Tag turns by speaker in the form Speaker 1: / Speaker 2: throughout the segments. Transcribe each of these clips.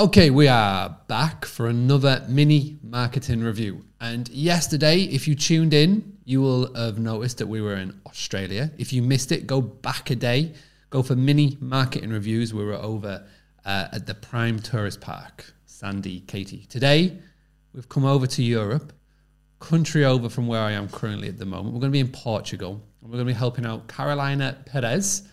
Speaker 1: Okay, we are back for another mini marketing review. And yesterday, if you tuned in, you will have noticed that we were in Australia. If you missed it, go back a day, go for mini marketing reviews. We were over uh, at the Prime Tourist Park, Sandy Katie. Today, we've come over to Europe, country over from where I am currently at the moment. We're going to be in Portugal, and we're going to be helping out Carolina Perez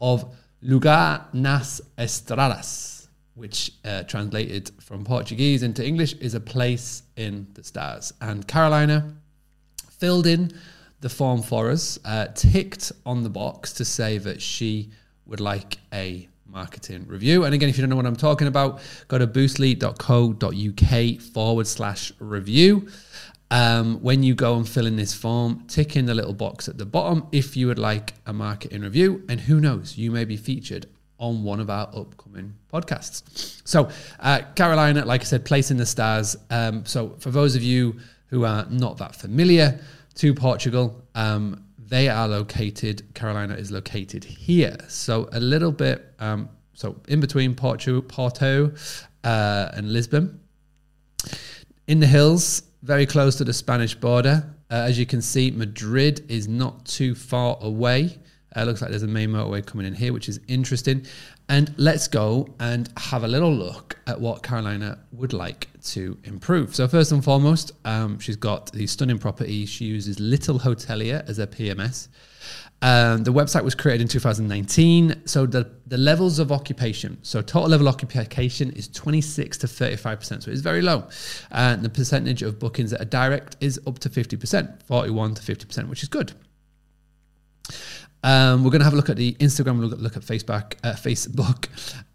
Speaker 1: of Lugar nas Estrelas which uh, translated from Portuguese into English is a place in the stars. And Carolina filled in the form for us, uh, ticked on the box to say that she would like a marketing review. And again, if you don't know what I'm talking about, go to boostly.co.uk forward slash review. Um, when you go and fill in this form, tick in the little box at the bottom if you would like a marketing review. And who knows, you may be featured on one of our upcoming podcasts. So, uh, Carolina, like I said, place in the stars. Um, so, for those of you who are not that familiar to Portugal, um, they are located, Carolina is located here. So, a little bit, um, so in between Porto, Porto uh, and Lisbon. In the hills, very close to the Spanish border. Uh, as you can see, Madrid is not too far away. Uh, looks like there's a main motorway coming in here, which is interesting. And let's go and have a little look at what Carolina would like to improve. So, first and foremost, um, she's got the stunning properties. She uses Little Hotelier as a PMS. Um, the website was created in 2019. So, the, the levels of occupation, so total level occupation is 26 to 35%. So, it's very low. And the percentage of bookings that are direct is up to 50%, 41 to 50%, which is good. Um, we're going to have a look at the Instagram, look at, look at Facebook. Uh, Facebook.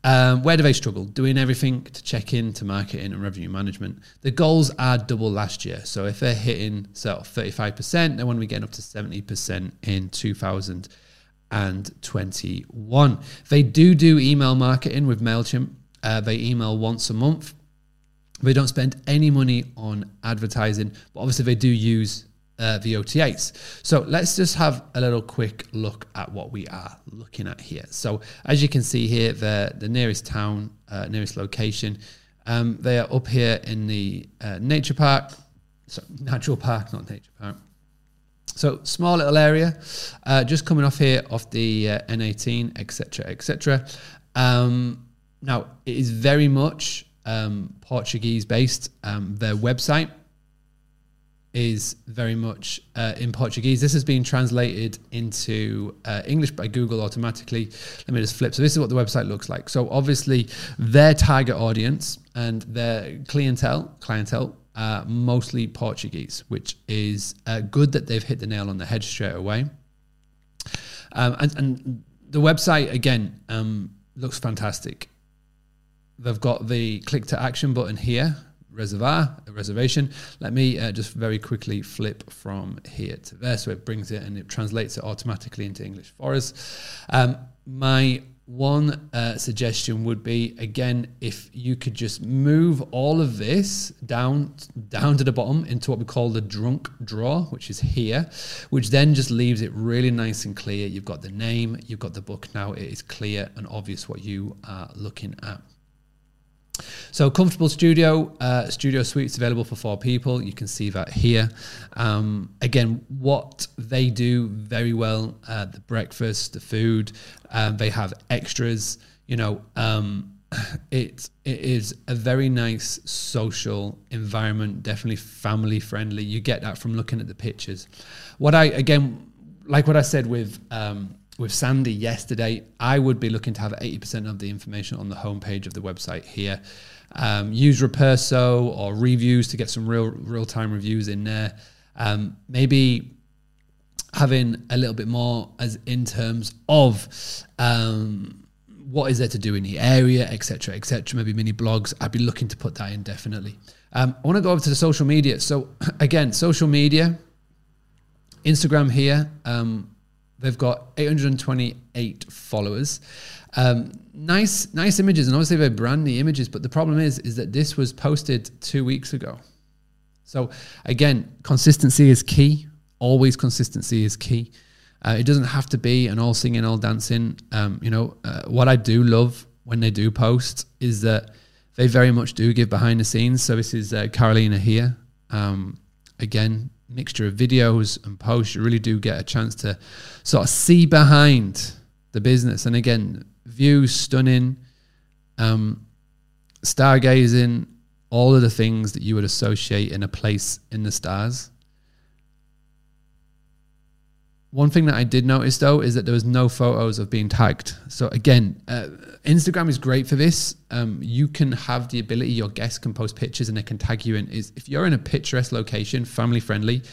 Speaker 1: Um, where do they struggle? Doing everything to check in, to marketing and revenue management. The goals are double last year. So if they're hitting so 35%, they want to be getting up to 70% in 2021. They do do email marketing with MailChimp. Uh, they email once a month. They don't spend any money on advertising, but obviously they do use uh, the OTAs. So let's just have a little quick look at what we are looking at here. So as you can see here, the, the nearest town, uh, nearest location, um, they are up here in the uh, nature park, so natural park, not nature park. So small little area, uh, just coming off here off the uh, N18, etc., etc. Um, now it is very much um, Portuguese based. Um, their website is very much uh, in Portuguese. This has been translated into uh, English by Google automatically. Let me just flip. So this is what the website looks like. So obviously, their target audience and their clientele clientele are mostly Portuguese, which is uh, good that they've hit the nail on the head straight away. Um, and, and, the website again um, looks fantastic. They've got the click to action button here reservoir, reservation. Let me uh, just very quickly flip from here to there. So it brings it and it translates it automatically into English for us. Um, my one uh, suggestion would be again if you could just move all of this down down to the bottom into what we call the drunk drawer which is here which then just leaves it really nice and clear you've got the name you've got the book now it is clear and obvious what you are looking at so comfortable studio, uh, studio suites available for four people. You can see that here. Um, again, what they do very well: uh, the breakfast, the food. Um, they have extras. You know, um, it it is a very nice social environment. Definitely family friendly. You get that from looking at the pictures. What I again, like what I said with. Um, with Sandy yesterday, I would be looking to have 80% of the information on the homepage of the website here. Um, use Repuso or reviews to get some real real time reviews in there. Um, maybe having a little bit more as in terms of um, what is there to do in the area, etc., etc. Maybe mini blogs. I'd be looking to put that in definitely. Um, I want to go over to the social media. So again, social media, Instagram here. Um, they've got 828 followers. Um, nice, nice images, and obviously they're brand new images. But the problem is, is that this was posted two weeks ago. So again, consistency is key. Always consistency is key. Uh, it doesn't have to be an all singing, all dancing. Um, you know, uh, what I do love when they do post is that they very much do give behind the scenes. So this is uh, Carolina here. Um, again, mixture of videos and posts. You really do get a chance to sort of see behind the business. And again, views stunning, um, stargazing, all of the things that you would associate in a place in the stars. One thing that I did notice though is that there was no photos of being tagged. So again, uh, Instagram is great for this. Um, you can have the ability, your guests can post pictures and they can tag you in. Is if you're in a picturesque location, family friendly,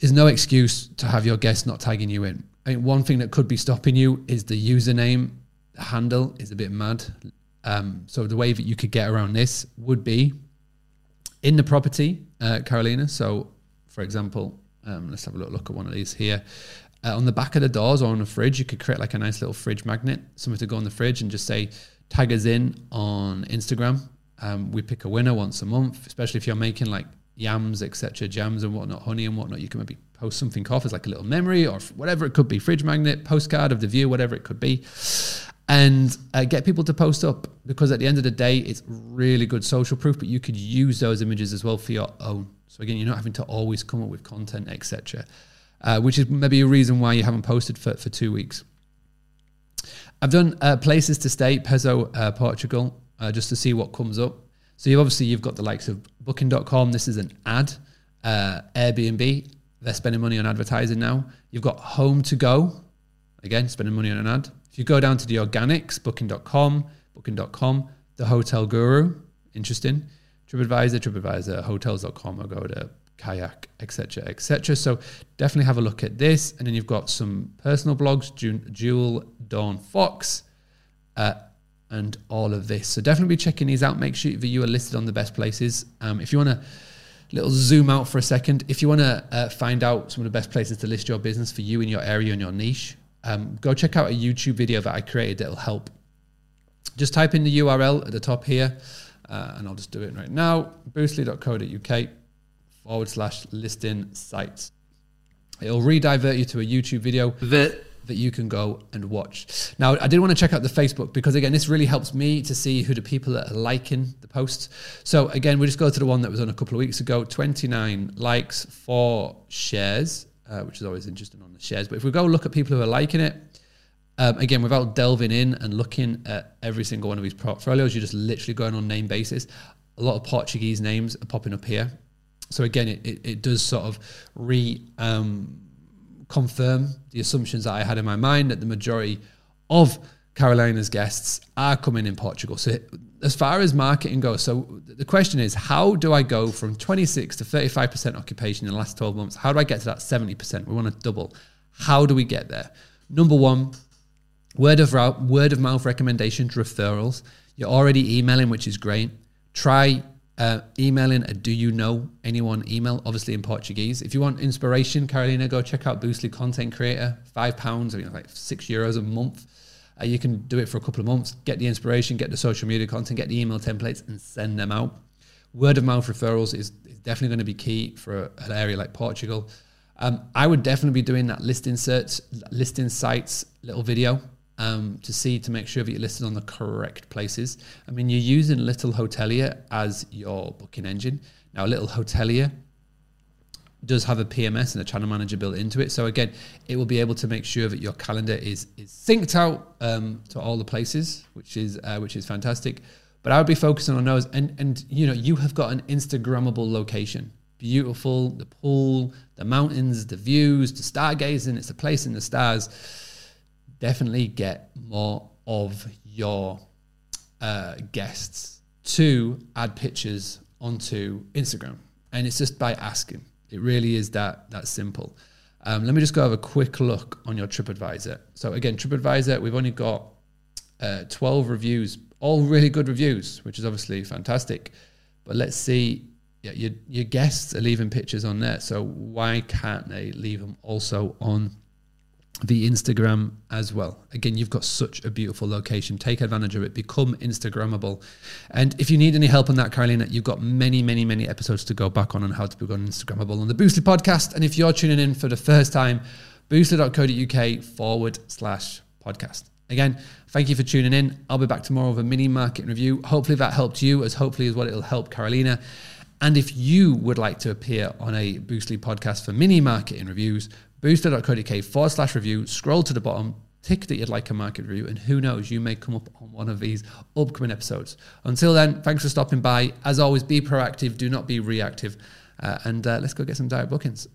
Speaker 1: there's no excuse to have your guests not tagging you in. I mean, one thing that could be stopping you is the username. The handle is a bit mad. Um, so the way that you could get around this would be in the property, uh, Carolina. So, for example, um, let's have a little look at one of these here. Uh, on the back of the doors or on the fridge, you could create like a nice little fridge magnet, something to go on the fridge and just say, tag us in on Instagram. Um, we pick a winner once a month, especially if you're making like yams, etc., jams and whatnot, honey and whatnot. You can maybe post something off as like a little memory or whatever it could be, fridge magnet, postcard of the view, whatever it could be, and uh, get people to post up because at the end of the day, it's really good social proof. But you could use those images as well for your own. So again, you're not having to always come up with content, etc. Uh, which is maybe a reason why you haven't posted for, for two weeks. I've done uh, places to stay, Peso, uh, Portugal, uh, just to see what comes up. So you obviously you've got the likes of Booking.com. This is an ad. Uh, Airbnb, they're spending money on advertising now. You've got Home to Go, again spending money on an ad. If you go down to the organics, Booking.com, Booking.com, the Hotel Guru, interesting. TripAdvisor, TripAdvisor, hotels.com, or go to kayak, etc., etc. So definitely have a look at this. And then you've got some personal blogs, June, Jewel, Dawn Fox, uh, and all of this. So definitely be checking these out. Make sure that you are listed on the best places. Um, if you want to little zoom out for a second, if you want to uh, find out some of the best places to list your business for you in your area and your niche, um, go check out a YouTube video that I created that'll help. Just type in the URL at the top here uh, and I'll just do it right now boostly.co.uk forward slash listing sites. It'll redivert you to a YouTube video that, that you can go and watch. Now, I did want to check out the Facebook because, again, this really helps me to see who the people that are liking the posts. So, again, we just go to the one that was on a couple of weeks ago 29 likes, four shares, uh, which is always interesting on the shares. But if we go look at people who are liking it, um, again, without delving in and looking at every single one of these portfolios, you're just literally going on name basis. A lot of Portuguese names are popping up here. So again, it, it, it does sort of re um, confirm the assumptions that I had in my mind that the majority of Carolina's guests are coming in Portugal. So as far as marketing goes, so the question is, how do I go from 26 to 35% occupation in the last 12 months? How do I get to that 70%? We want to double. How do we get there? Number one, Word of, word of mouth recommendations, referrals. You're already emailing, which is great. Try uh, emailing a do you know anyone email, obviously in Portuguese. If you want inspiration, Carolina, go check out Boostly Content Creator. Five pounds, I mean, like six euros a month. Uh, you can do it for a couple of months, get the inspiration, get the social media content, get the email templates, and send them out. Word of mouth referrals is, is definitely going to be key for an area like Portugal. Um, I would definitely be doing that listing search, listing sites little video um, to see to make sure that you're listed on the correct places. I mean, you're using Little Hotelier as your booking engine. Now, Little Hotelier does have a PMS and a channel manager built into it. So again, it will be able to make sure that your calendar is is synced out um, to all the places, which is uh, which is fantastic. But I would be focusing on those, and and you know you have got an Instagrammable location, beautiful, the pool, the mountains, the views, the stargazing. It's a place in the stars definitely get more of your uh, guests to add pictures onto Instagram. And it's just by asking. It really is that that simple. Um, let me just go have a quick look on your TripAdvisor. So again, TripAdvisor, we've only got uh, 12 reviews, all really good reviews, which is obviously fantastic. But let's see, yeah, your, your guests are leaving pictures on there. So why can't they leave them also on the Instagram as well. Again, you've got such a beautiful location. Take advantage of it. Become Instagrammable. And if you need any help on that, Carolina, you've got many, many, many episodes to go back on on how to become Instagrammable on the Boostly podcast. And if you're tuning in for the first time, boostly.co.uk forward slash podcast. Again, thank you for tuning in. I'll be back tomorrow with a mini market review. Hopefully that helped you, as hopefully as what it'll help Carolina. And if you would like to appear on a Boostly podcast for mini marketing reviews, boostly.co.uk forward slash review, scroll to the bottom, tick that you'd like a market review, and who knows, you may come up on one of these upcoming episodes. Until then, thanks for stopping by. As always, be proactive, do not be reactive, uh, and uh, let's go get some direct bookings.